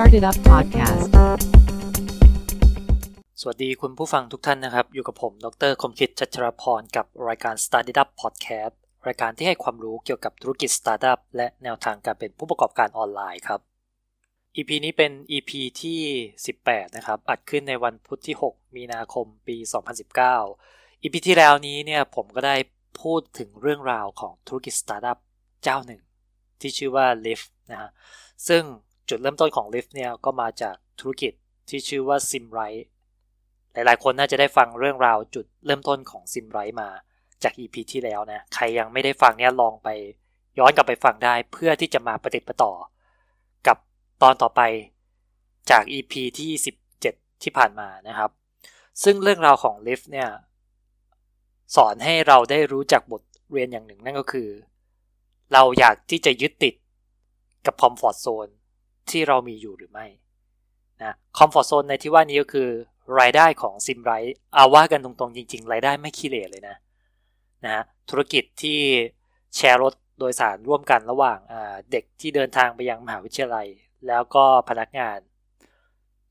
Started Up Podcast. สวัสดีคุณผู้ฟังทุกท่านนะครับ อยู่กับผม ดรคมคิดชัชรพร กับรายการ Started Up Podcast รายการที่ให้ความรู้เกี่ยวกับธุรกิจสตาร์ทอัพและแนวทางการเป็นผู้ประกอบการออนไลน์ครับ EP นี้เป็น EP ที่ 18 นะครับ อัดขึ้นในวันพุธที่ 6 มีนาคมปี 2019 EP ที่แล้วนี้เนี่ยผมก็ได้พูดถึงเรื่องราวของธุรกิจสตาร์ทอัพเจ้าหนึ่ง ที่ชื่อว่า Lyft นะฮะซึ่ง จุดเริ่มต้นของ Lyft เนี่ยก็มาจากธุรกิจที่ชื่อว่า Simrite หลายๆ คนน่าจะได้ฟังเรื่องราวจุดเริ่มต้นของ Simrite มาจาก EP ที่แล้วนะ ใครยังไม่ได้ฟังเนี่ยลองไปย้อนกลับไปฟังได้เพื่อที่จะมาประติดประต่อ กับตอนต่อไปจาก EP ที่ 17 ที่ผ่านมานะครับ ซึ่งเรื่องราวของ Lyft เนี่ยสอนให้เราได้รู้จักบทเรียนอย่างหนึ่งนั่นก็คือ เราอยากที่จะยึดติดกับคอมฟอร์ z โซน ที่เรามีอยู่หรือไม่นะคอมฟอร์ z โซนในที่ว่านี้ก็คือรายได้ของซิมไรเอาว่ากันตรงๆ จริง ๆ รายได้ไม่ขี้เหร่เลยนะนะฮะธุรกิจที่แชร์รถโดยสารร่วมกันระหว่างเด็กที่เดินทางไปยังมหาวิทยาลัย แล้วก็พนักงาน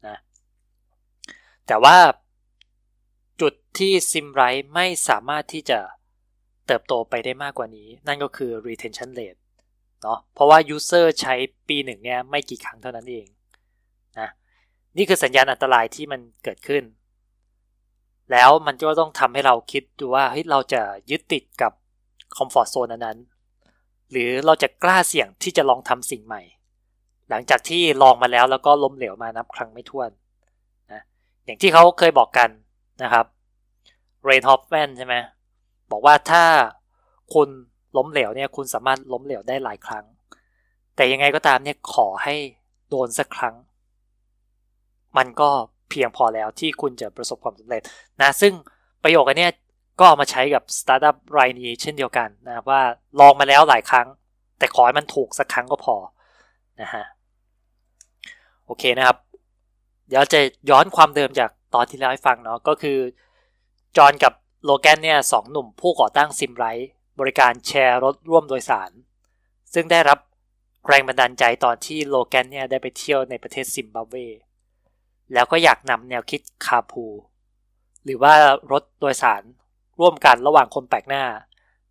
นะแต่ว่าจุดที่ซิมไรไม่สามารถที่จะเติบโตไปได้มากกว่านี้ นั่นก็คือ retention rate เนาะเพราะว่า user ใช้ปีหนึ่งเนี่ยไม่กี่ครั้งเท่านั้นเองนะนี่คือสัญญาณอันตรายที่มันเกิดขึ้น แล้วมันก็ต้องทำให้เราคิดดูว่าเฮ้ยเราจะยึดติดกับคอมฟอร์ทโซนนั้นหรือเราจะกล้าเสี่ยงที่จะลองทำสิ่งใหม่ หลังจากที่ลองมาแล้วแล้วก็ล้มเหลวมานับครั้งไม่ถ้วนนะอย่างที่เขาเคยบอกกันนะครับ Reid Hoffman ใช่ไหมบอกว่าถ้าคุณ ล้มเหลวเนี่ยคุณสามารถล้มเหลวได้หลายครั้ง แต่ยังไงก็ตามเนี่ยขอให้โดนสักครั้ง มันก็เพียงพอแล้วที่คุณจะประสบความสำเร็จนะซึ่งประโยคอันนี้ก็เอามาใช้กับสตาร์ทอัพรายนี้เช่นเดียวกันนะว่าลองมาแล้วหลายครั้ง แต่ขอให้มันถูกสักครั้งก็พอนะฮะโอเคนะครับ เดี๋ยวจะย้อนความเดิมจากตอนที่แล้วให้ฟังเนาะก็คือจอห์นกับโลแกนเนี่ยสองหนุ่มผู้ก่อตั้งซิมไร บริการแชร์รถร่วมโดยสาร ซึ่งได้รับแรงบันดาลใจตอนที่โลแกนเนี่ยได้ไปเที่ยวในประเทศซิมบับเว แล้วก็อยากนำแนวคิดคาพูหรือว่ารถโดยสารร่วมกันระหว่างคนแปลกหน้า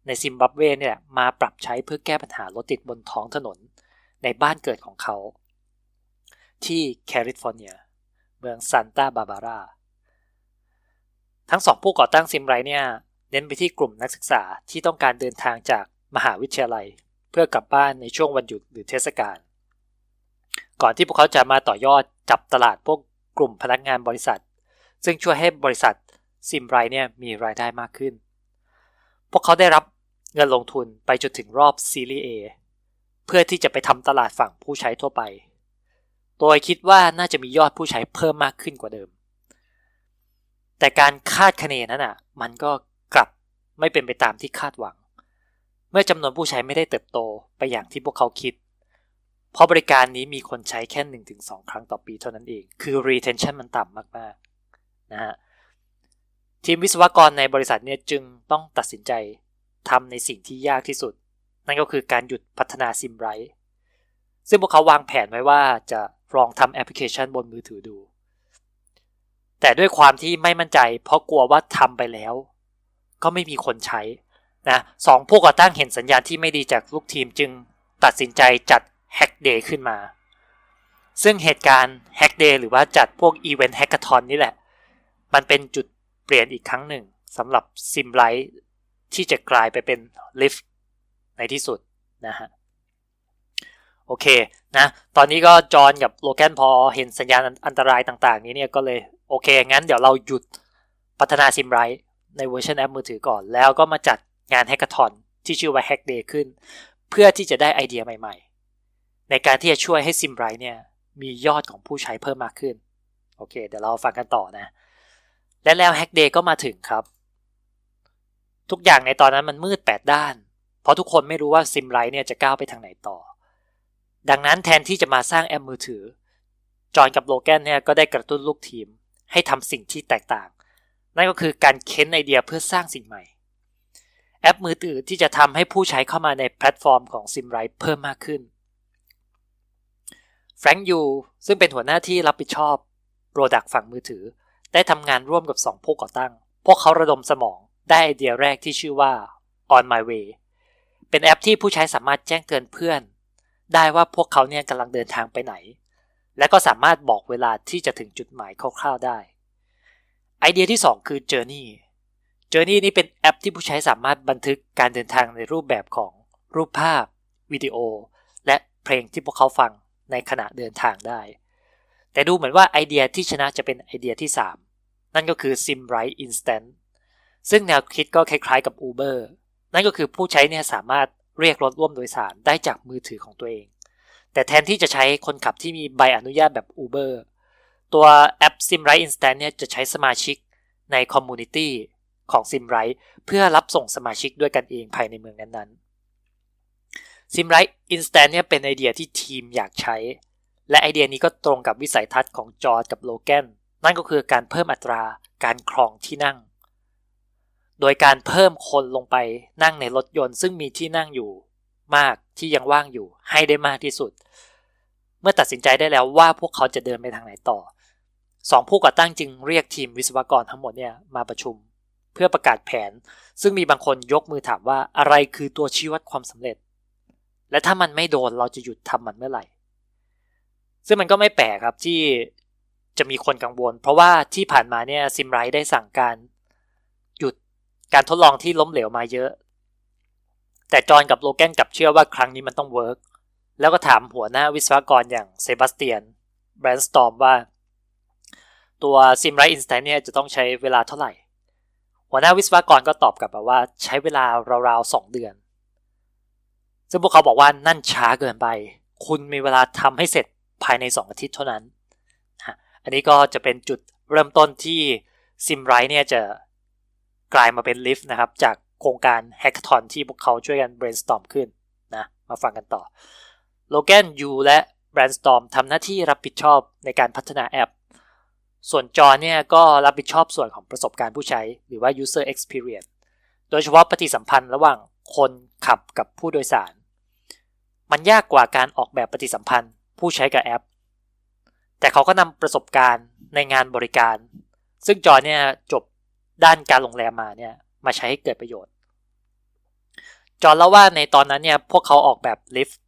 ในซิมบับเวเนี่ยมาปรับใช้เพื่อแก้ปัญหารถติดบนท้องถนนในบ้านเกิดของเขา ที่แคลิฟอร์เนีย เมืองซานตาบาบาราทั้งสองผู้ก่อตั้งซิมไรเนี่ย เน้นไปที่กลุ่มนักศึกษาที่ต้องการเดินทางจากมหาวิทยาลัย เพื่อกลับบ้านในช่วงวันหยุดหรือเทศกาล ก่อนที่พวกเขาจะมาต่อยอดจับตลาดพวกกลุ่มพนักงานบริษัท ซึ่งช่วยให้บริษัทซิมไรเนี่ยมีรายได้มากขึ้น พวกเขาได้รับเงินลงทุนไปจนถึงรอบซีรีส์ A เพื่อที่จะไปทำตลาดฝั่งผู้ใช้ทั่วไป โดยคิดว่าน่าจะมียอดผู้ใช้เพิ่มมากขึ้นกว่าเดิม แต่การคาดคะเนนั้นอะ มันก็ ไม่เป็นไปตามที่คาดหวัง เมื่อจำนวนผู้ใช้ไม่ได้เติบโตไปอย่างที่พวกเขาคิด เพราะบริการนี้มีคนใช้แค่ 1-2 ครั้งต่อปีเท่านั้นเอง คือ retention มันต่ำมากๆนะฮะทีมวิศวกรในบริษัทเนี่ยจึงต้องตัดสินใจทำในสิ่งที่ยากที่สุด นั่นก็คือการหยุดพัฒนาซิมไรซึ่งพวกเขาวางแผนไว้ว่าจะลองทำแอปพลิเคชันบนมือถือดู แต่ด้วยความที่ไม่มั่นใจเพราะกลัวว่าทำไปแล้ว ก็ไม่มีคนใช้นะสองผู้ก่อตั้งเห็นสัญญาณที่ไม่ดีจากลูกทีมจึงตัดสินใจจัด Hack Day ขึ้นมา ซึ่งเหตุการณ์ Hack Day หรือว่าจัดพวกอีเวนต์ hackathon นี่แหละ มันเป็นจุดเปลี่ยนอีกครั้งหนึ่งสำหรับ Zimride ที่จะกลายไปเป็น Lyft ในที่สุดนะฮะโอเคนะ ตอนนี้ก็จอห์นกับโลแกนพอเห็นสัญญาณอันตรายต่าง ๆ นี้เนี่ยก็เลย โอเค งั้นเดี๋ยวเราหยุดพัฒนา Zimride ในเวอร์ชันแอปมือถือก่อน แล้วก็มาจัดงาน hackathon ที่ชื่อว่า Hack Day ขึ้น เพื่อที่จะได้ไอเดียใหม่ๆ ในการที่จะช่วยให้ Zimride เนี่ยมียอดของผู้ใช้เพิ่มมากขึ้น โอเค เดี๋ยวเราฟังกันต่อนะ และแล้ว Hack Day ก็มาถึงครับ ทุกอย่างในตอนนั้นมันมืดแปดด้าน เพราะทุกคนไม่รู้ว่า Zimride เนี่ยจะก้าวไปทางไหนต่อ ดังนั้นแทนที่จะมาสร้างแอปมือถือ จอห์นกับโลแกนเนี่ยก็ได้กระตุ้นลูกทีมให้ทำสิ่งที่แตกต่าง นั่นก็คือการเค้นไอเดียเพื่อสร้างสิ่งใหม่ แอปมือถือที่จะทำให้ผู้ใช้เข้ามาในแพลตฟอร์มของ Zimride เพิ่มมากขึ้นแฟรงค์ยูซึ่งเป็นหัวหน้าที่รับผิดชอบ product ฝั่งมือถือ ได้ทำงานร่วมกับ 2 ผู้ก่อตั้ง พวกเขาระดมสมองได้ไอเดียแรกที่ชื่อว่า On My Way เป็นแอปที่ผู้ใช้สามารถแจ้งเตือนเพื่อน ได้ว่าพวกเขาเนี่ยกำลังเดินทางไปไหน และก็สามารถบอกเวลาที่จะถึงจุดหมายคร่าวๆได้ ไอเดียที่ 2 คือ Journey Journey นี้เป็นแอปที่ผู้ใช้สามารถบันทึกการเดินทางในรูปแบบของรูปภาพ วิดีโอ และเพลงที่พวกเขาฟังในขณะเดินทางได้ แต่ดูเหมือนว่าไอเดียที่ชนะจะเป็นไอเดียที่ 3 นั่นก็คือ SimRide Instant ซึ่งแนวคิดก็คล้ายๆกับ Uber นั่นก็คือผู้ใช้เนี่ยสามารถเรียกรถร่วมโดยสารได้จากมือถือของตัวเอง แต่แทนที่จะใช้คนขับที่มีใบอนุญาตแบบ Uber ตัวแอป Zimride Instant เนี่ยจะใช้สมาชิกใน community ของ Zimride เพื่อรับส่งสมาชิกด้วยกันเองภายในเมืองนั้นๆ Zimride Instant เนี่ยเป็นไอเดียที่ทีมอยากใช้ และไอเดียนี้ก็ตรงกับวิสัยทัศน์ของจอห์นกับโลแกนนั่นก็คือการเพิ่มอัตราการครองที่นั่ง โดยการเพิ่มคนลงไปนั่งในรถยนต์ซึ่งมีที่นั่งอยู่มากที่ยังว่างอยู่ให้ได้มากที่สุด เมื่อตัดสินใจได้แล้วว่าพวกเขาจะเดินไปทางไหนต่อ สองผู้ก่อตั้งจึงเรียกทีมวิศวกรทั้งหมดเนี่ยมาประชุม เพื่อประกาศแผน ซึ่งมีบางคนยกมือถามว่าอะไรคือตัวชี้วัดความสำเร็จ และถ้ามันไม่โดนเราจะหยุดทำมันเมื่อไหร่ ซึ่งมันก็ไม่แปลกครับที่จะมีคนกังวล เพราะว่าที่ผ่านมาเนี่ย Zimride ได้สั่งการหยุดการทดลองที่ล้มเหลวมาเยอะ แต่จอห์นกับโลแกนกลับเชื่อว่าครั้งนี้มันต้อง work แล้วก็ถามหัวหน้าวิศวกรอย่างเซบาสเตียนแบรนสตอมว่า ตัว Zimride Instant เนี่ยจะต้องใช้เวลาเท่าไหร่ หัวหน้าวิศวกรก็ตอบกลับมาว่าใช้เวลาราวๆสองเดือน ซึ่งพวกเขาบอกว่านั่นช้าเกินไป คุณมีเวลาทำให้เสร็จภายใน 2 อาทิตย์เท่านั้น อันนี้ก็จะเป็นจุดเริ่มต้นที่ซิมไรเนี่ยจะกลายมาเป็นลิฟต์นะครับ จากโครงการแฮกทอนที่พวกเขาช่วยกัน brainstorm ขึ้นนะ มาฟังกันต่อ โลแกนยูและ brainstorm ทำหน้าที่รับผิดชอบในการพัฒนาแอป ส่วนจอเนี่ยก็รับผิดชอบส่วนของประสบการณ์ผู้ใช้ หรือว่า user experience โดยเฉพาะปฏิสัมพันธ์ระหว่างคนขับกับผู้โดยสาร มันยากกว่าการออกแบบปฏิสัมพันธ์ผู้ใช้กับแอป แต่เขาก็นำประสบการณ์ในงานบริการ ซึ่งจอเนี่ยจบด้านการโรงแรมมาเนี่ยมาใช้ให้เกิดประโยชน์ จอเล่าว่าในตอนนั้นเนี่ยพวกเขาออกแบบลิฟต์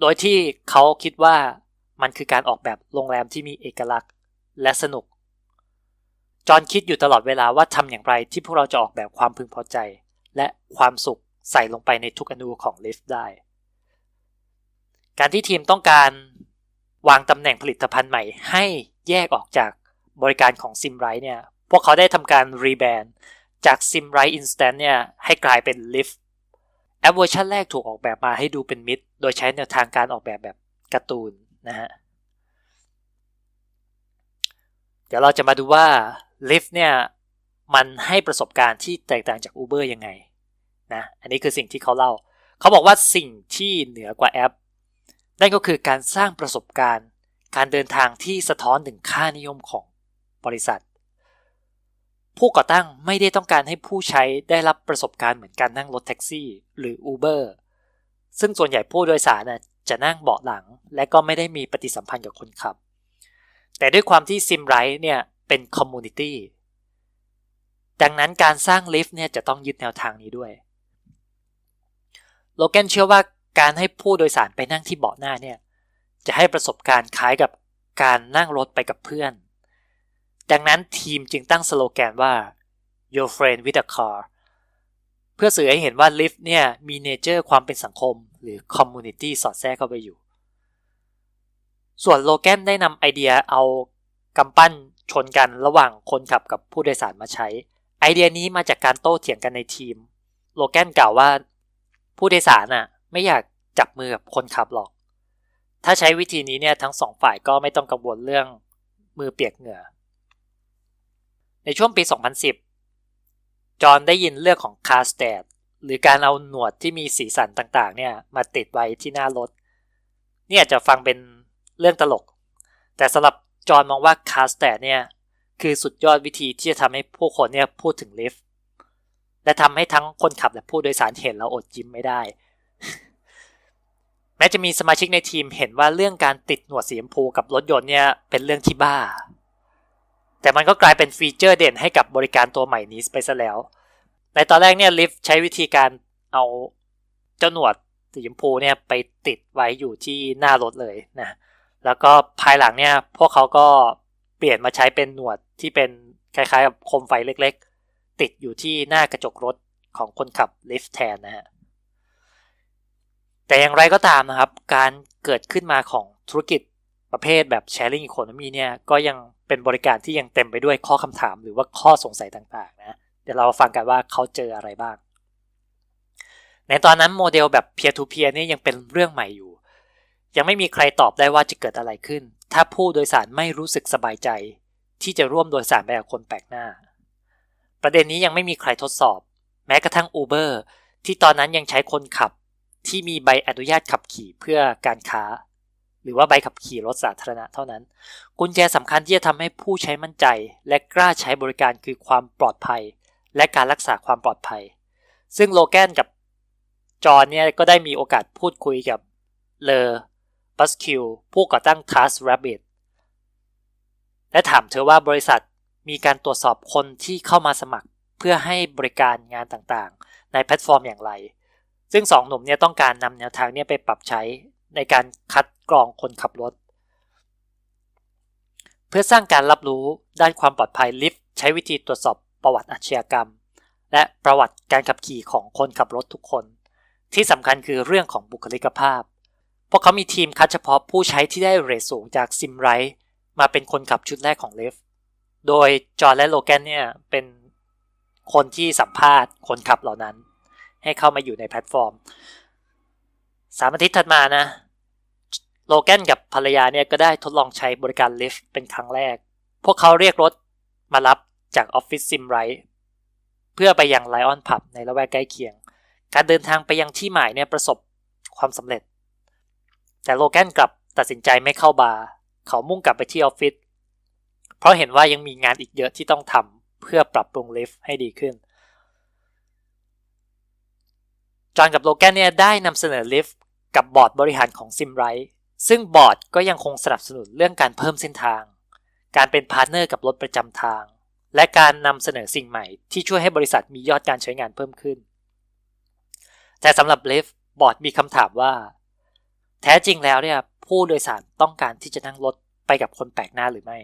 โดยที่เขาคิดว่ามันคือการออกแบบโรงแรมที่มีเอกลักษณ์ และสนุก จอห์นคิดอยู่ตลอดเวลาว่าทำอย่างไรที่พวกเราจะออกแบบความพึงพอใจ และความสุขใส่ลงไปในทุกอนูของ Lyft ได้ การที่ทีมต้องการวางตำแหน่งผลิตภัณฑ์ใหม่ให้แยกออกจากบริการของ Zimride เนี่ย พวกเขาได้ทำการรีแบรนด์จาก Zimride Instant เนี่ย ให้กลายเป็น Lyft แอปเวอร์ชันแรกถูกออกแบบมาให้ดูเป็นมิตรโดยใช้แนวทางการออกแบบแบบการ์ตูนนะฮะ ดี๋ยวเราจะมาดูว่า Lyft เนี่ยมันให้ประสบการณ์ที่แตกต่างจาก Uber ยังไงนะอันนี้คือสิ่งที่เขาเล่า เขาบอกว่าสิ่งที่เหนือกว่าแอป นั่นก็คือการสร้างประสบการณ์ การเดินทางที่สะท้อนถึงค่านิยมของบริษัท ผู้ก่อตั้งไม่ได้ต้องการให้ผู้ใช้ได้รับประสบการณ์เหมือนการนั่งรถแท็กซี่ หรือ Uber ซึ่งส่วนใหญ่ผู้โดยสารจะนั่งเบาะหลัง และก็ไม่ได้มีปฏิสัมพันธ์กับคนขับ แต่ด้วยความที่ Zimride เนี่ยเป็น community ดังนั้นการสร้าง Lyft เนี่ยจะต้องยึดแนวทางนี้ด้วย โลแกนเชื่อว่าการให้ผู้โดยสารไปนั่งที่เบาะหน้าเนี่ยจะให้ประสบการณ์คล้ายกับการนั่งรถไปกับเพื่อน ดังนั้นทีมจึงตั้งสโลแกนว่า your friend with a car เพื่อสื่อให้เห็นว่า Lyft เนี่ยมี nature ความเป็นสังคมหรือ community สอดแทรกเข้าไปอยู่ ส่วนโลแกนได้นำไอเดียเอากำปั้นชนกันระหว่างคนขับกับผู้โดยสารมาใช้ ไอเดียนี้มาจากการโต้เถียงกันในทีม โลแกนกล่าวว่า ผู้โดยสารน่ะไม่อยากจับมือกับคนขับหรอก ถ้าใช้วิธีนี้เนี่ยทั้งสองฝ่ายก็ไม่ต้องกังวลเรื่องมือเปียกเหงื่อ ในช่วงปี 2010 จอห์นได้ยินเรื่องของ Carstache หรือการเอาหนวดที่มีสีสันต่างๆเนี่ยมาติดไว้ที่หน้ารถ เนี่ยจะฟังเป็น เรื่องตลก แต่สำหรับจอห์นมองว่า Carstache เนี่ยคือสุดยอดวิธีที่จะทำให้ผู้คนเนี่ยพูดถึง Lyft และทำให้ทั้งคนขับและผู้โดยสารเห็นแล้วอดยิ้มไม่ได้ แม้จะมีสมาชิกในทีมเห็นว่าเรื่องการติดหนวดสีชมพูกับรถยนต์เนี่ยเป็นเรื่องที่บ้า แต่มันก็กลายเป็นฟีเจอร์เด่นให้กับบริการตัวใหม่นี้ไปซะแล้ว ในตอนแรกเนี่ยลิฟต์ใช้วิธีการเอาเจ้าหนวดสีชมพูเนี่ยไปติดไว้อยู่ที่หน้ารถเลยนะ แล้วก็ภายหลังเนี่ยพวกเขาก็เปลี่ยนมาใช้เป็นหนวดที่เป็นคล้ายๆกับโคมไฟเล็กๆ ติดอยู่ที่หน้ากระจกรถของคนขับลิฟต์แทนนะฮะแต่อย่างไรก็ตามนะครับ การเกิดขึ้นมาของธุรกิจประเภทแบบ sharing economy เนี่ยก็ยังเป็นบริการที่ยังเต็มไปด้วยข้อคำถามหรือว่าข้อสงสัยต่างๆนะเดี๋ยวเราฟังกันว่าเขาเจออะไรบ้าง ในตอนนั้นโมเดลแบบ peer to peer นี่ยังเป็นเรื่องใหม่อยู่ ยังไม่มีใครตอบได้ว่าจะเกิดอะไรขึ้น ถ้าผู้โดยสารไม่รู้สึกสบายใจ ที่จะร่วมโดยสารไปกับคนแปลกหน้า ประเด็นนี้ยังไม่มีใครทดสอบ แม้กระทั่ง Uber ที่ตอนนั้นยังใช้คนขับที่มีใบอนุญาตขับขี่เพื่อการค้า หรือว่าใบขับขี่รถสาธารณะเท่านั้น กุญแจสำคัญที่จะทำให้ผู้ใช้มั่นใจ และกล้าใช้บริการคือความปลอดภัย และการรักษาความปลอดภัย ซึ่งโลแกนกับจอนเนี่ยก็ได้มีโอกาสพูดคุยกับเลอบัสคิวผู้ก่อตั้ง Task Rabbit และถามเธอว่าบริษัทมีการตรวจสอบคนที่เข้ามาสมัครเพื่อให้บริการงานต่างๆ ในแพลตฟอร์มอย่างไร ซึ่งสองหนุ่มเนี่ยต้องการนำแนวทางเนี้ไปปรับใช้ในการคัดกรองคนขับรถ เพื่อสร้างการรับรู้ด้านความปลอดภัย Lyft ใช้วิธีตรวจสอบประวัติอาชญากรรม และประวัติการขับขี่ของคนขับรถทุกคน ที่สำคัญคือเรื่องของบุคลิกภาพ พวกเขามีทีมคัดเฉพาะผู้ใช้ที่ได้ rate สูงจาก Zimride มาเป็นคนขับชุดแรกของ Lyft โดยจอห์นและโลแกนเนี่ยเป็นคนที่สัมภาษณ์คนขับเหล่านั้น ให้เข้ามาอยู่ในแพลตฟอร์มสามอาทิตย์ถัดมานะโลแกนกับภรรยาเนี่ยก็ได้ทดลองใช้บริการ Lyft เป็นครั้งแรก พวกเขาเรียกรถมารับจากออฟฟิศ Zimrideเพื่อไปยัง Lion Pub ในละแวกใกล้เคียง การเดินทางไปยังที่หมายเนี่ยประสบความสำเร็จ แต่โลแกนกลับตัดสินใจไม่เข้าบาร์เขามุ่งกลับไปที่ออฟฟิศเพราะเห็นว่ายังมีงานอีกเยอะที่ต้องทำเพื่อปรับปรุง Lyft ให้ดีขึ้นจอห์นกับโลแกนเนี่ยได้นำเสนอ Lyft กับบอร์ดบริหารของ Zimride ซึ่งบอร์ดก็ยังคงสนับสนุนเรื่องการเพิ่มเส้นทาง การเป็น partner กับรถประจำทาง และการนำเสนอสิ่งใหม่ที่ช่วยให้บริษัทมียอดการใช้งานเพิ่มขึ้น แต่สำหรับ Lyft บอร์ดมีคำถามว่า แท้จริงแล้วเนี่ยผู้โดยสารต้องการที่จะนั่งรถไปกับคนแปลกหน้าหรือไม่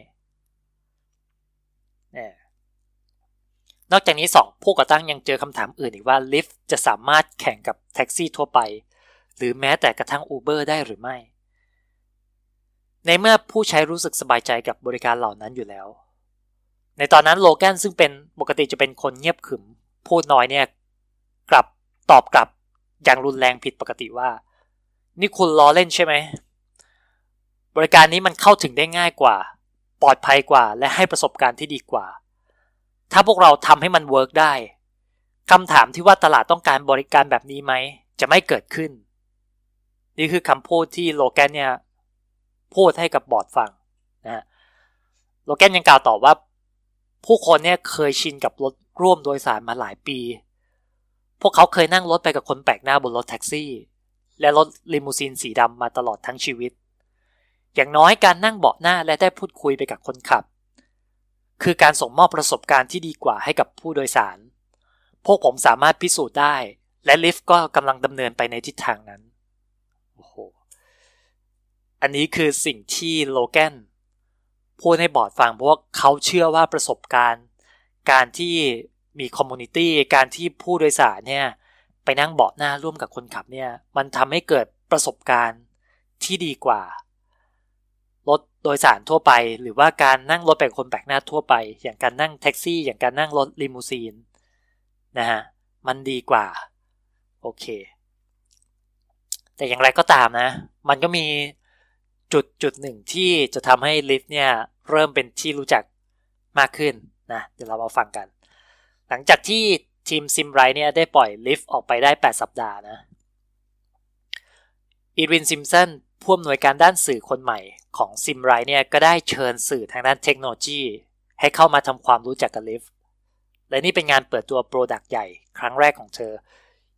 เนี่ยนอกจากนี้ 2 ผู้ก่อตั้งยังเจอคำถามอื่นอีกว่า Lyft จะสามารถแข่งกับแท็กซี่ทั่วไป หรือแม้แต่กระทั่ง Uber ได้หรือไม่ ในเมื่อผู้ใช้รู้สึกสบายใจกับบริการเหล่านั้นอยู่แล้ว ในตอนนั้นโลแกนซึ่งเป็นปกติจะเป็นคนเงียบขึมพูดน้อยเนี่ยกลับตอบกลับอย่างรุนแรงผิดปกติว่า นี่คุณล้อเล่นใช่ไหม บริการนี้มันเข้าถึงได้ง่ายกว่า ปลอดภัยกว่า และให้ประสบการณ์ที่ดีกว่า ถ้าพวกเราทำให้มัน work ได้คำถามที่ว่าตลาดต้องการบริการแบบนี้ไหม จะไม่เกิดขึ้น นี่คือคำพูดที่โลแกนเนี่ยพูดให้กับบอร์ดฟังนะโลแกนยังกล่าวต่อว่า ผู้คนเนี่ยเคยชินกับรถร่วมโดยสารมาหลายปี พวกเขาเคยนั่งรถไปกับคนแปลกหน้าบนรถแท็กซี่ และรถลิมูซีนสีดำมาตลอดทั้งชีวิต อย่างน้อยการนั่งเบาะหน้าและได้พูดคุยไปกับคนขับ คือการส่งมอบประสบการณ์ที่ดีกว่าให้กับผู้โดยสาร พวกผมสามารถพิสูจน์ได้ และ Lyft ก็กำลังดำเนินไปในทิศทางนั้น โอ้โห อันนี้คือสิ่งที่โลแกนพูดให้บอร์ดฟังเพราะว่าเขาเชื่อว่าประสบการณ์ การที่มี community การที่ผู้โดยสารเนี่ย ไปนั่งเบาะหน้าร่วมกับคนขับเนี่ย มันทำให้เกิดประสบการณ์ที่ดีกว่า รถโดยสารทั่วไป หรือว่าการนั่งรถแปลกคนแปลกหน้าทั่วไป อย่างการนั่งแท็กซี่ อย่างการนั่งรถลิมูซีนนะฮะมันดีกว่า โอเค แต่อย่างไรก็ตามนะ มันก็มีจุดจุดหนึ่งที่จะทำให้ Lyft เนี่ยเริ่มเป็นที่รู้จักมากขึ้นนะเดี๋ยวเรามาฟังกัน หลังจากที่ ทีม Zimride เนี่ยได้ปล่อย Lyft ออกไปได้ 8 สัปดาห์นะอีรินซิมสันผู้อำนวยการด้านสื่อคนใหม่ของ Zimride เนี่ยก็ได้เชิญสื่อทางด้านเทคโนโลยี ให้เข้ามาทำความรู้จักกับ Lyft และนี่เป็นงานเปิดตัว product ใหญ่ครั้งแรกของเธอ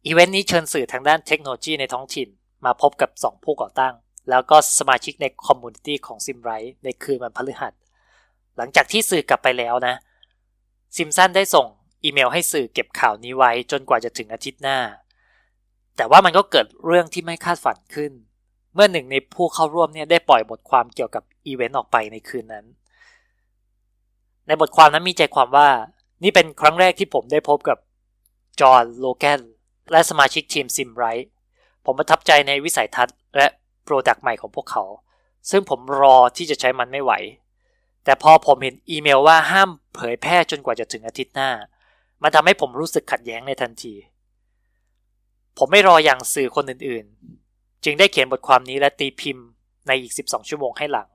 อีเวนต์นี้เชิญสื่อทางด้านเทคโนโลยีในท้องถิ่น มาพบกับ 2 ผู้ก่อตั้ง แล้วก็สมาชิกใน community ของ Zimride ในคืนวันพฤหัส หลังจากที่สื่อกลับไปแล้วนะซิมสันได้ส่ง อีเมลให้สื่อเก็บข่าวนี้ไว้จนกว่าจะถึงอาทิตย์หน้า แต่ว่ามันก็เกิดเรื่องที่ไม่คาดฝันขึ้น เมื่อหนึ่งในผู้เข้าร่วมเนี่ยได้ปล่อยบทความเกี่ยวกับอีเวนต์ออกไปในคืนนั้น ในบทความนั้นมีใจความว่า นี่เป็นครั้งแรกที่ผมได้พบกับจอห์นโลแกนและสมาชิกทีม Zimride ผมประทับใจในวิสัยทัศน์และ product ใหม่ของพวกเขา ซึ่งผมรอที่จะใช้มันไม่ไหว แต่พอผมเห็นอีเมลว่าห้ามเผยแพร่จนกว่าจะถึงอาทิตย์หน้า มันทำให้ผมรู้สึกขัดแย้งในทันที ผมไม่รออย่างสื่อคนอื่นๆ จึงได้เขียนบทความนี้และตีพิมพ์ในอีก 12 ชั่วโมงให้หลัง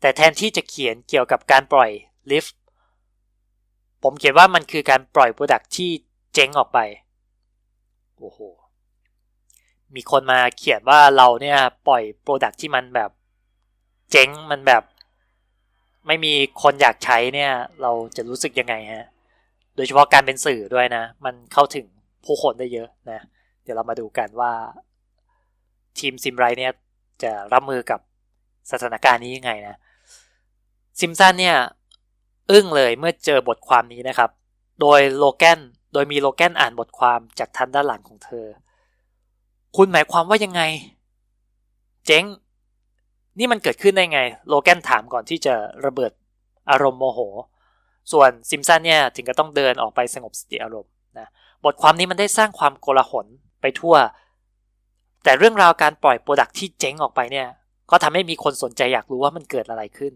แต่แทนที่จะเขียนเกี่ยวกับการปล่อยลิฟต์ผมเขียนว่ามันคือการปล่อยโปรดักที่เจ๊งออกไป โอ้โห มีคนมาเขียนว่าเราเนี่ยปล่อยโปรดักที่มันแบบเจ๊งมันแบบ ไม่มีคนอยากใช้เนี่ย เราจะรู้สึกยังไงฮะ โดยเฉพาะการเป็นสื่อด้วยนะ มันเข้าถึงผู้คนได้เยอะนะ เดี๋ยวเรามาดูกันว่า ทีมซิมไรเนี่ยจะรับมือกับสถานการณ์นี้ยังไงนะซิมซันเนี่ยอึ้งเลยเมื่อเจอบทความนี้นะครับ โดยโลแกนโดยมีโลแกนอ่านบทความจากทันด้านหลังของเธอ คุณหมายความว่ายังไง เจ๊ง นี่มันเกิดขึ้นได้ไง โลแกนถามก่อนที่จะระเบิดอารมณ์โมโห ส่วนซิมสันเนี่ยถึงก็ต้องเดินออกไปสงบสติอารมณ์นะบทความนี้มันได้สร้างความโกลาหลไปทั่ว แต่เรื่องราวการปล่อย product ที่เจ๊งออกไปเนี่ยก็ทำให้มีคนสนใจอยากรู้ว่ามันเกิดอะไรขึ้น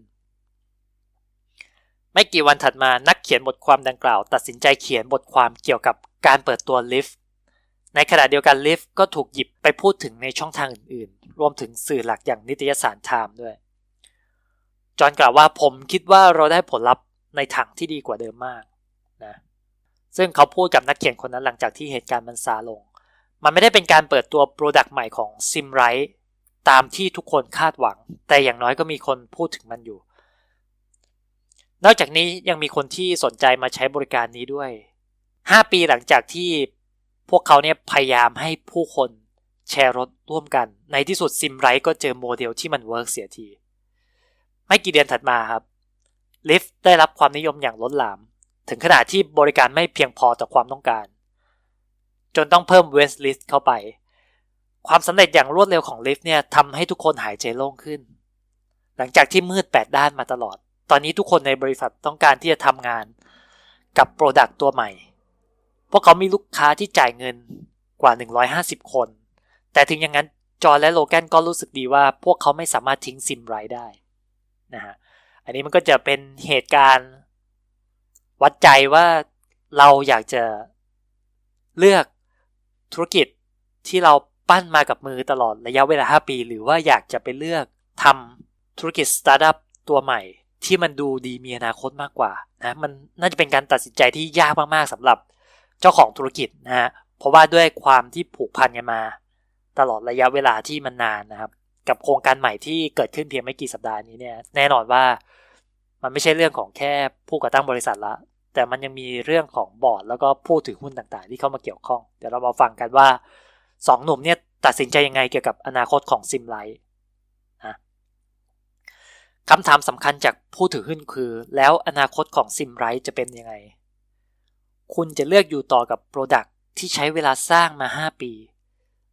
ไม่กี่วันถัดมานักเขียนบทความดังกล่าว ตัดสินใจเขียนบทความเกี่ยวกับการเปิดตัว Lyft ในขณะเดียวกัน Lyft ก็ถูกหยิบไปพูดถึงในช่องทางอื่นๆ รวมถึงสื่อหลักอย่างนิตยสาร Time ด้วยจอห์นกล่าวว่าผมคิดว่าเราได้ผลลัพธ์ ในทางที่ดีกว่าเดิมมากนะซึ่งเขาพูดกับนักเขียนคนนั้นหลังจากที่เหตุการณ์มันซาลง มันไม่ได้เป็นการเปิดตัว product ใหม่ของ Zimride ตามที่ทุกคนคาดหวัง แต่อย่างน้อยก็มีคนพูดถึงมันอยู่ นอกจากนี้ยังมีคนที่สนใจมาใช้บริการนี้ด้วย 5 ปีหลังจากที่พวกเขาเนี่ยพยายามให้ผู้คนแชร์รถร่วมกัน ในที่สุด Zimride ก็เจอโมเดลที่มัน work เสียที ไม่กี่เดือนถัดมาครับ Lyft ได้รับความนิยมอย่างล้นหลาม ถึงขนาดที่บริการไม่เพียงพอต่อความต้องการ จนต้องเพิ่ม waitlist เข้าไป ความสำเร็จอย่างรวดเร็วของ Lyft เนี่ยทำให้ทุกคนหายใจโล่งขึ้น หลังจากที่มืดแปดด้านมาตลอด ตอนนี้ทุกคนในบริษัทต้องการที่จะทำงานกับ product ตัวใหม่ พวกเขามีลูกค้าที่จ่ายเงินกว่า 150 คน แต่ถึงอย่างนั้นจอและโลแกนก็รู้สึกดีว่าพวกเขาไม่สามารถทิ้งซิมไรได้นะฮะ อันนี้มันก็จะเป็นเหตุการณ์ วัดใจว่าเราอยากจะเลือกธุรกิจที่เราปั้นมากับมือตลอดระยะเวลา 5 ปี หรือว่าอยากจะไปเลือกทำธุรกิจสตาร์ทอัพตัวใหม่ ที่มันดูดีมีอนาคตมากกว่านะมันน่าจะเป็นการตัดสินใจที่ยากมากๆสำหรับเจ้าของธุรกิจนะฮะเพราะว่าด้วยความที่ผูกพันกันมา ตลอดระยะเวลาที่มันนานนะครับ กับโครงการใหม่ที่เกิดขึ้นเพียงไม่กี่สัปดาห์นี้เนี่ยแน่นอนว่า มันไม่ใช่เรื่องของแค่ผู้ก่อตั้งบริษัทละ แต่มันยังมีเรื่องของบอร์ดแล้วก็ผู้ถือหุ้นต่างๆ ที่เข้ามาเกี่ยวข้อง เดี๋ยวเรามาฟังกันว่าสองหนุ่มเนี่ยตัดสินใจยังไงเกี่ยวกับอนาคตของซิมไลท์คำถามสำคัญจากผู้ถือหุ้นคือ แล้วอนาคตของซิมไรท์จะเป็นยังไง คุณจะเลือกอยู่ต่อกับ product ที่ใช้เวลาสร้างมา 5 ปี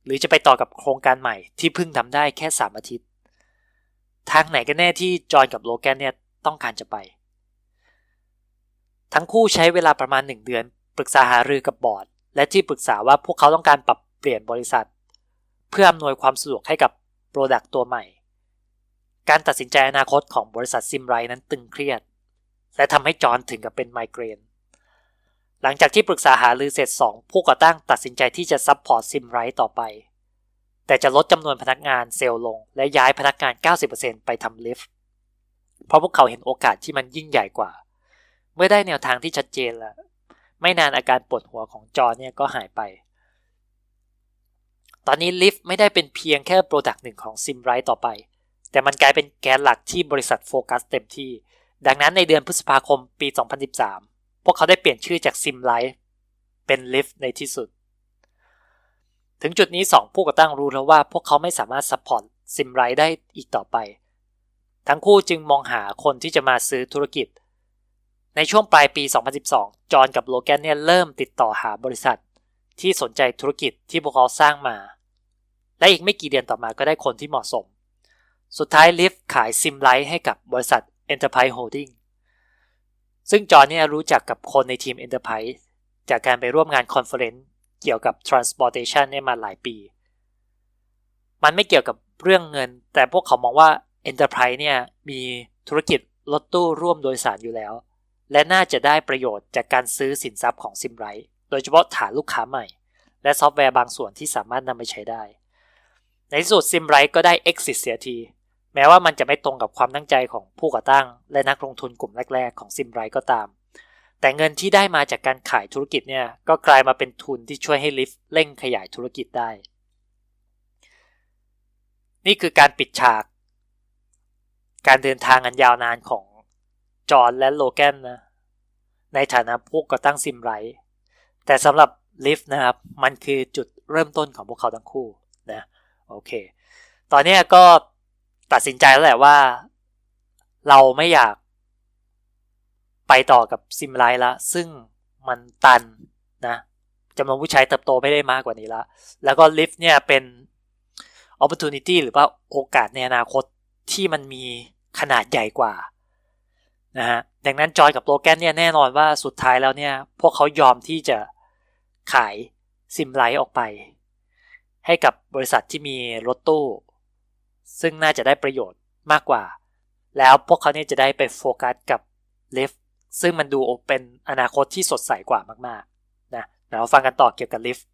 หรือจะไปต่อกับโครงการใหม่ที่เพิ่งทำได้แค่ 3 อาทิตย์ ทางไหนกันแน่ที่จอห์นกับโลแกนเนี่ย ต้องการจะไป ทั้งคู่ใช้เวลาประมาณ 1 เดือน ปรึกษาหารือกับบอร์ด และที่ปรึกษาว่าพวกเขาต้องการปรับเปลี่ยนบริษัท เพื่ออำนวยความสะดวกให้กับ product ตัวใหม่ การตัดสินใจอนาคตของบริษัท Zimride นั้นตึงเครียด และทำให้จอห์นถึงกับเป็นไมเกรนหลังจากที่ปรึกษาหารือเสร็จ 2 ผู้ก่อตั้งตัดสินใจที่จะ support Zimride ต่อไป แต่จะลดจำนวนพนักงานเซลล์ลง และย้ายพนักงาน 90%ไปทำ Lyft เพราะพวกเขาเห็นโอกาสที่มันยิ่งใหญ่กว่า เมื่อได้แนวทางที่ชัดเจนแล้ว ไม่นานอาการปวดหัวของจอห์นเนี่ยก็หายไป ตอนนี้ Lyft ไม่ได้เป็นเพียงแค่ product หนึ่งของ Zimride ต่อไป แต่มันกลายเป็นแกนหลักที่บริษัทโฟกัสเต็มที่ ดังนั้นในเดือนพฤษภาคมปี 2013 พวกเขาได้เปลี่ยนชื่อจาก Zimride เป็น Lyft ในที่สุด ถึงจุดนี้ 2 ผู้ก่อตั้งรู้แล้วว่าพวกเขาไม่สามารถ support Zimride ได้อีกต่อไป ทั้งคู่จึงมองหาคนที่จะมาซื้อธุรกิจ ในช่วงปลายปี 2012 จอห์นกับโลแกนเนี่ยเริ่มติดต่อหาบริษัท ที่สนใจธุรกิจที่พวกเขาสร้างมา และอีกไม่กี่เดือนต่อมาก็ได้คนที่เหมาะสม สุดท้าย Lyft ขาย Zimride ให้กับบริษัท Enterprise Holding ซึ่งจอห์นเนี่ยรู้จักกับคนในทีม Enterprise จากการไปร่วมงาน conference เกี่ยวกับ transportation เนี่ยมาหลายปี มันไม่เกี่ยวกับเรื่องเงิน แต่พวกเขามองว่า Enterprise เนี่ยมีธุรกิจรถตู้ร่วมโดยสารอยู่แล้ว และน่าจะได้ประโยชน์จากการซื้อสินทรัพย์ของ Zimrideโดยเฉพาะฐานลูกค้าใหม่ และซอฟต์แวร์บางส่วนที่สามารถนำไปใช้ได้ ในที่สุดซิมไรก็ได้ exit เสียที แม้ว่ามันจะไม่ตรงกับความตั้งใจของผู้ก่อตั้ง และนักลงทุนกลุ่มแรก ๆ ของซิมไรก็ตาม แต่เงินที่ได้มาจากการขายธุรกิจเนี่ยก็กลายมาเป็นทุนที่ช่วยให้ลิฟต์เร่งขยายธุรกิจได้ นี่คือการปิดฉาก การเดินทางอันยาวนานของจอห์นและโลแกนนะในฐานะผู้ก่อตั้งซิมไรแต่สำหรับลิฟต์นะครับมันคือจุดเริ่มต้นของพวกเขาทั้งคู่นะโอเค ตอนนี้ก็ตัดสินใจแล้วแหละว่า เราไม่อยากไปต่อกับซิมไลท์ละ ซึ่งมันตันนะจำนวนผู้ใช้เติบโตไม่ได้มากกว่านี้ละ แล้วก็ลิฟต์เนี่ยเป็น opportunity หรือว่าโอกาสในอนาคตที่มันมี ขนาดใหญ่กว่านะฮะดังนั้นจอห์นกับโลแกนเนี่ยแน่นอนว่าสุดท้ายแล้วเนี่ย พวกเขายอมที่จะขาย Zimride ออกไป ให้กับบริษัทที่มีรถตู้ ซึ่งน่าจะได้ประโยชน์มากกว่า แล้วพวกเขาเนี่ยจะได้ไปโฟกัสกับ Lyft ซึ่งมันดูเป็นอนาคตที่สดใสกว่ามากๆนะเราฟังกันต่อเกี่ยวกับ Lyft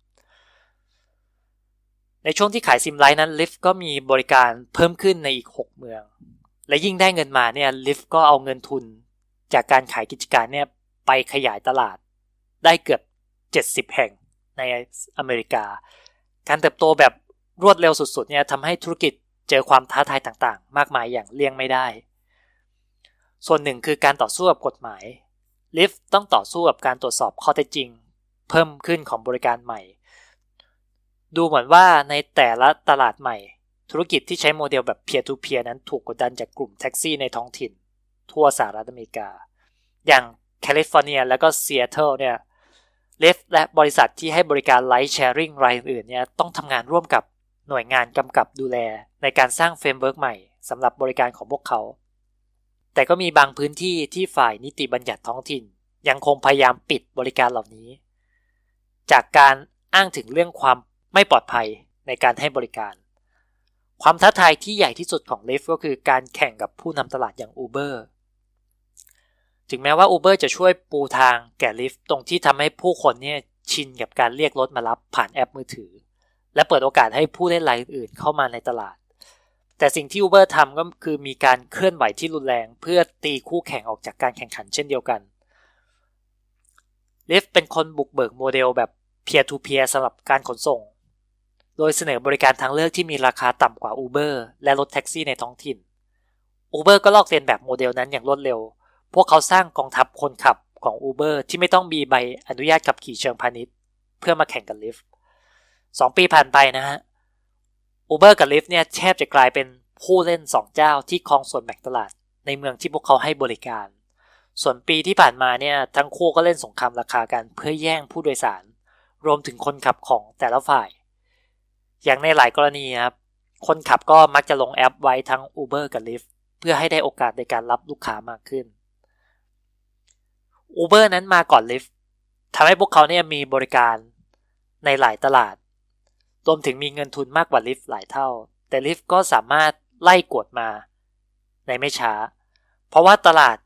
ในช่วงที่ขายซิมไลท์นั้นลิฟต์ก็มีบริการเพิ่มขึ้นในอีก 6 เมือง และยิ่งได้เงินมาเนี่ยลิฟต์ก็เอาเงินทุน จากการขายกิจการเนี่ยไปขยายตลาด ได้เกือบ 70 แห่งในอเมริกา การเติบโตแบบรวดเร็วสุดๆเนี่ยทำให้ธุรกิจเจอความท้าทายต่างๆ มากมายอย่างเลี่ยงไม่ได้ ส่วนหนึ่งคือการต่อสู้กับกฎหมายลิฟต์ต้องต่อสู้กับการตรวจสอบข้อเท็จจริง เพิ่มขึ้นของบริการใหม่ ดูเหมือนว่าในแต่ละตลาดใหม่ ธุรกิจที่ใช้โมเดลแบบ peer to peer นั้นถูกกดดันจากกลุ่มแท็กซี่ในท้องถิ่น ทั่วสหรัฐอเมริกา อย่างแคลิฟอร์เนียและก็ซีแอตเทิลเนี่ย Lyft และบริษัทที่ให้บริการ ride sharing รายอื่นเนี่ยต้องทำงานร่วมกับหน่วยงานกำกับดูแล ในการสร้าง framework ใหม่สำหรับบริการของพวกเขา แต่ก็มีบางพื้นที่ที่ฝ่ายนิติบัญญัติท้องถิ่น ยังคงพยายามปิดบริการเหล่านี้ จากการอ้างถึงเรื่องความไม่ปลอดภัยในการให้บริการ ความท้าทายที่ใหญ่ที่สุดของ Lyft ก็คือการแข่งกับผู้นำตลาดอย่าง Uber ถึงแม้ว่า Uber จะช่วยปูทางแก่ Lyft ตรงที่ทำให้ผู้คนเนี่ยชินกับการเรียกรถมารับผ่านแอปมือถือ และเปิดโอกาสให้ผู้เล่นรายอื่นเข้ามาในตลาด แต่สิ่งที่ Uber ทำก็คือมีการเคลื่อนไหวที่รุนแรง เพื่อตีคู่แข่งออกจากการแข่งขันเช่นเดียวกัน Lyft เป็นคนบุกเบิกโมเดลแบบ peer to peer สำหรับการขนส่ง โดยเสนอบริการทางเลือกที่มีราคาต่ำกว่า Uber และรถแท็กซี่ในท้องถิ่น Uber ก็ลอกเลียนแบบโมเดลนั้นอย่างรวดเร็ว พวกเขาสร้างกองทัพคนขับของ Uber ที่ไม่ต้องมีใบอนุญาตขับขี่เชิงพาณิชย์ เพื่อมาแข่งกับ Lyft สองปีผ่านไปนะฮะ Uber กับ Lyft เนี่ยแทบจะกลายเป็นผู้เล่น2เจ้าที่ครองส่วนแบ่งตลาดในเมืองที่พวกเขาให้บริการ ส่วนปีที่ผ่านมาเนี่ยทั้งคู่ก็เล่นสงครามราคากันเพื่อแย่งผู้โดยสาร รวมถึงคนขับของแต่ละฝ่าย อย่างในหลายกรณีครับ คนขับก็มักจะลงแอปไว้ทั้ง Uber กับ Lyft เพื่อให้ได้โอกาสในการรับลูกค้ามากขึ้น Uber นั้นมาก่อน Lyft ทำให้พวกเขาเนี่ยมีบริการในหลายตลาด รวมถึงมีเงินทุนมากกว่าลิฟต์หลายเท่า แต่ลิฟต์ก็สามารถไล่กวดมาในไม่ช้า เพราะว่าตลาด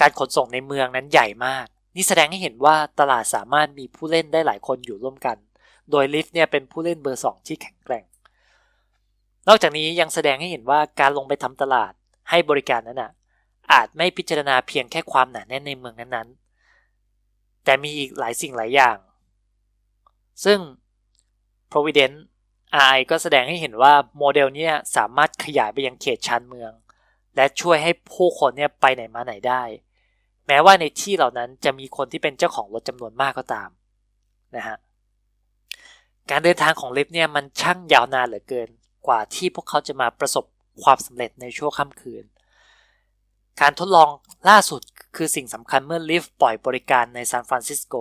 การขนส่งในเมืองนั้นใหญ่มาก นี่แสดงให้เห็นว่าตลาดสามารถมีผู้เล่นได้หลายคนอยู่ร่วมกัน โดยลิฟต์เนี่ยเป็นผู้เล่นเบอร์สองที่แข็งแกร่ง นอกจากนี้ยังแสดงให้เห็นว่าการลงไปทำตลาดให้บริการนั้นอะอาจไม่พิจารณาเพียงแค่ความหนาแน่นในเมืองนั้นๆ แต่มีอีกหลายสิ่งหลายอย่าง ซึ่ง Providence RI ก็แสดงให้เห็นว่าโมเดลนี้สามารถขยายไปยังเขตชานเมือง และช่วยให้ผู้คนเนี่ยไปไหนมาไหนได้ แม้ว่าในที่เหล่านั้นจะมีคนที่เป็นเจ้าของรถจำนวนมากก็ตามนะฮะ การเดินทางของลิฟเนี่ยมันช่างยาวนานเหลือเกินกว่าที่พวกเขาจะมาประสบความสำเร็จในช่วงค่ำคืน การทดลองล่าสุดคือสิ่งสำคัญเมื่อลิฟปล่อยบริการในซานฟรานซิสโก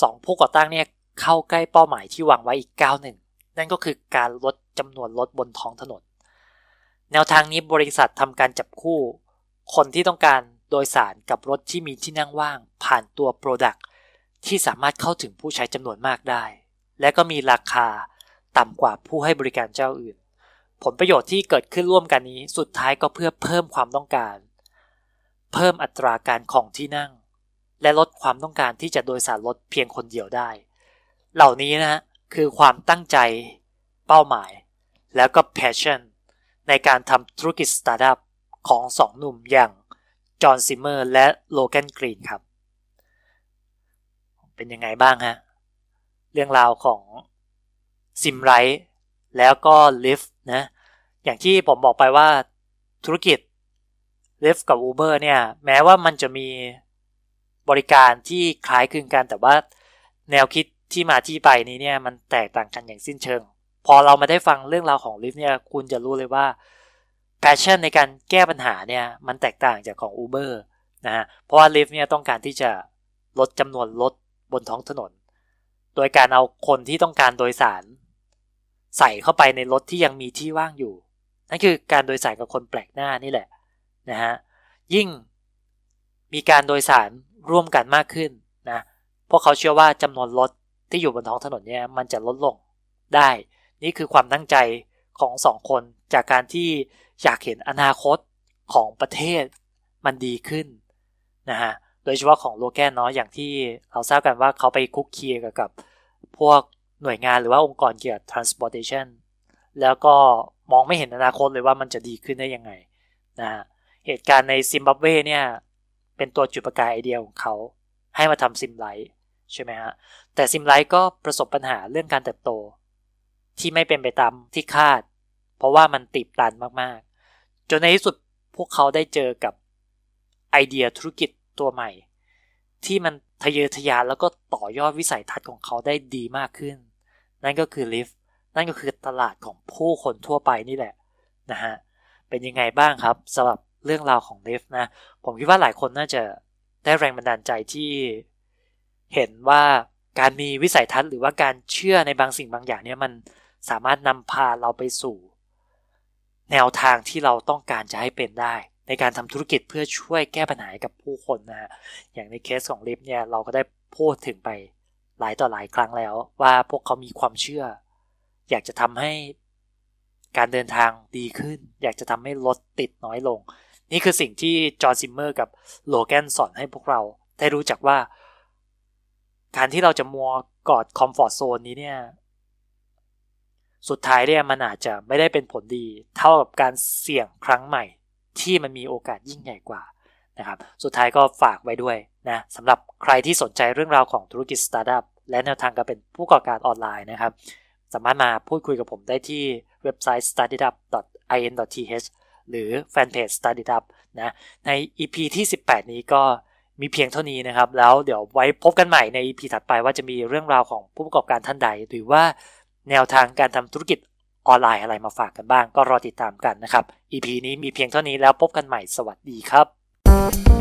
สองผู้ก่อตั้งเนี่ยเข้าใกล้เป้าหมายที่วางไว้อีกก้าวหนึ่ง นั่นก็คือการลดจำนวนรถบนท้องถนน แนวทางนี้บริษัททำการจับคู่ คนที่ต้องการโดยสารกับรถที่มีที่นั่งว่าง ผ่านตัว Product ที่สามารถเข้าถึงผู้ใช้จำนวนมากได้ และก็มีราคาต่ำกว่าผู้ให้บริการเจ้าอื่น ผลประโยชน์ที่เกิดขึ้นร่วมกันนี้สุดท้ายก็เพื่อเพิ่มความต้องการ เพิ่มอัตราการจองที่นั่ง และลดความต้องการที่จะโดยสารรถเพียงคนเดียวได้ เหล่านี้นะคือความตั้งใจ เป้าหมาย แล้วก็ passion ในการทำธุรกิจสตาร์ทอัพของสองหนุ่มอย่างจอห์นซิมเมอร์และโลแกนกรีนครับ เป็นยังไงบ้างฮะ เรื่องราวของ Zimride แล้วก็ Lyft นะอย่างที่ผมบอกไปว่าธุรกิจลิฟกับ Uber เนี่ยแม้ว่ามันจะมีบริการที่คล้ายคลึงกัน แต่ว่าแนวคิดที่มาที่ไปนี้เนี่ยมันแตกต่างกันอย่างสิ้นเชิง พอเรามาได้ฟังเรื่องราวของลิฟเนี่ยคุณจะรู้เลยว่าแพชชั่นในการแก้ปัญหาเนี่ยมันแตกต่างจากของ Uber นะฮะเพราะว่า Lyft เนี่ยต้องการที่จะลดจำนวนรถบนท้องถนน โดยการเอาคนที่ต้องการโดยสาร ใส่เข้าไปในรถที่ยังมีที่ว่างอยู่ นั่นคือการโดยสารกับคนแปลกหน้านี่แหละนะฮะยิ่งมีการโดยสารร่วมกันมากขึ้นนะพวกเขาเชื่อว่าจำนวนรถที่อยู่บนท้องถนนเนี่ยมันจะลดลงได้ นี่คือความตั้งใจของสองคนจากการที่อยากเห็นอนาคตของประเทศมันดีขึ้นนะฮะ โดยเฉพาะของโลแกนเนาะอย่างที่เราทราบกันว่าเขาไปคุกคีกับกับพวกหน่วยงานหรือว่าองค์กรเกี่ยวกับ transportation แล้วก็มองไม่เห็นอนาคตเลยว่ามันจะดีขึ้นได้ยังไงนะฮะเหตุการณ์ในซิมบับเวเนี่ยเป็นตัวจุดประกายไอเดียของเขาให้มาทำ Zimride ใช่ไหมฮะแต่ Zimride ก็ประสบปัญหาเรื่องการเติบโต ที่ไม่เป็นไปตามที่คาด เพราะว่ามันติดตันมากๆ จนในที่สุดพวกเขาได้เจอกับไอเดียธุรกิจ ตัวใหม่ ที่มันทะเยอทะยานแล้วก็ต่อยอดวิสัยทัศน์ของเขาได้ดีมากขึ้น นั่นก็คือลิฟต์นั่นก็คือตลาดของผู้คนทั่วไปนี่แหละนะฮะเป็นยังไงบ้างครับสำหรับเรื่องราวของลิฟต์นะ ผมคิดว่าหลายคนน่าจะได้แรงบันดาลใจที่เห็นว่าการมีวิสัยทัศน์หรือว่าการเชื่อในบางสิ่งบางอย่างเนี่ยมันสามารถนำพาเราไปสู่ แนวทางที่เราต้องการจะให้เป็นได้ ในการทำธุรกิจเพื่อช่วยแก้ปัญหากับผู้คนนะฮะอย่างในเคสของ Lyft เนี่ยเราก็ได้พูดถึงไปหลายต่อหลายครั้งแล้ว ว่าพวกเขามีความเชื่อ อยากจะทำให้การเดินทางดีขึ้น อยากจะทำให้รถติดน้อยลง นี่คือสิ่งที่จอห์นซิมเมอร์กับโลแกนสอนให้พวกเรา ได้รู้จักว่า การที่เราจะมัวกอด comfort zone นี้เนี่ยสุดท้ายเนี่ยมันอาจจะไม่ได้เป็นผลดี เท่ากับการเสี่ยงครั้งใหม่ ที่มันมีโอกาสยิ่งใหญ่กว่านะครับ สุดท้ายก็ฝากไว้ด้วยนะสำหรับใครที่สนใจเรื่องราวของธุรกิจสตาร์ทอัพและแนวทางการเป็นผู้ก่อการออนไลน์นะครับ สามารถมาพูดคุยกับผมได้ที่เว็บไซต์ startup.in.th หรือแฟนเพจ startup นะใน EP ที่ 18 นี้ก็มีเพียงเท่านี้นะครับ แล้วเดี๋ยวไว้พบกันใหม่ใน EP ถัดไปว่าจะมีเรื่องราวของผู้ประกอบการท่านใด หรือว่าแนวทางการทำธุรกิจ ออนไลน์อะไรมาฝากกันบ้างก็รอติดตามกันนะครับ EP นี้มีเพียงเท่านี้แล้วพบกันใหม่สวัสดีครับ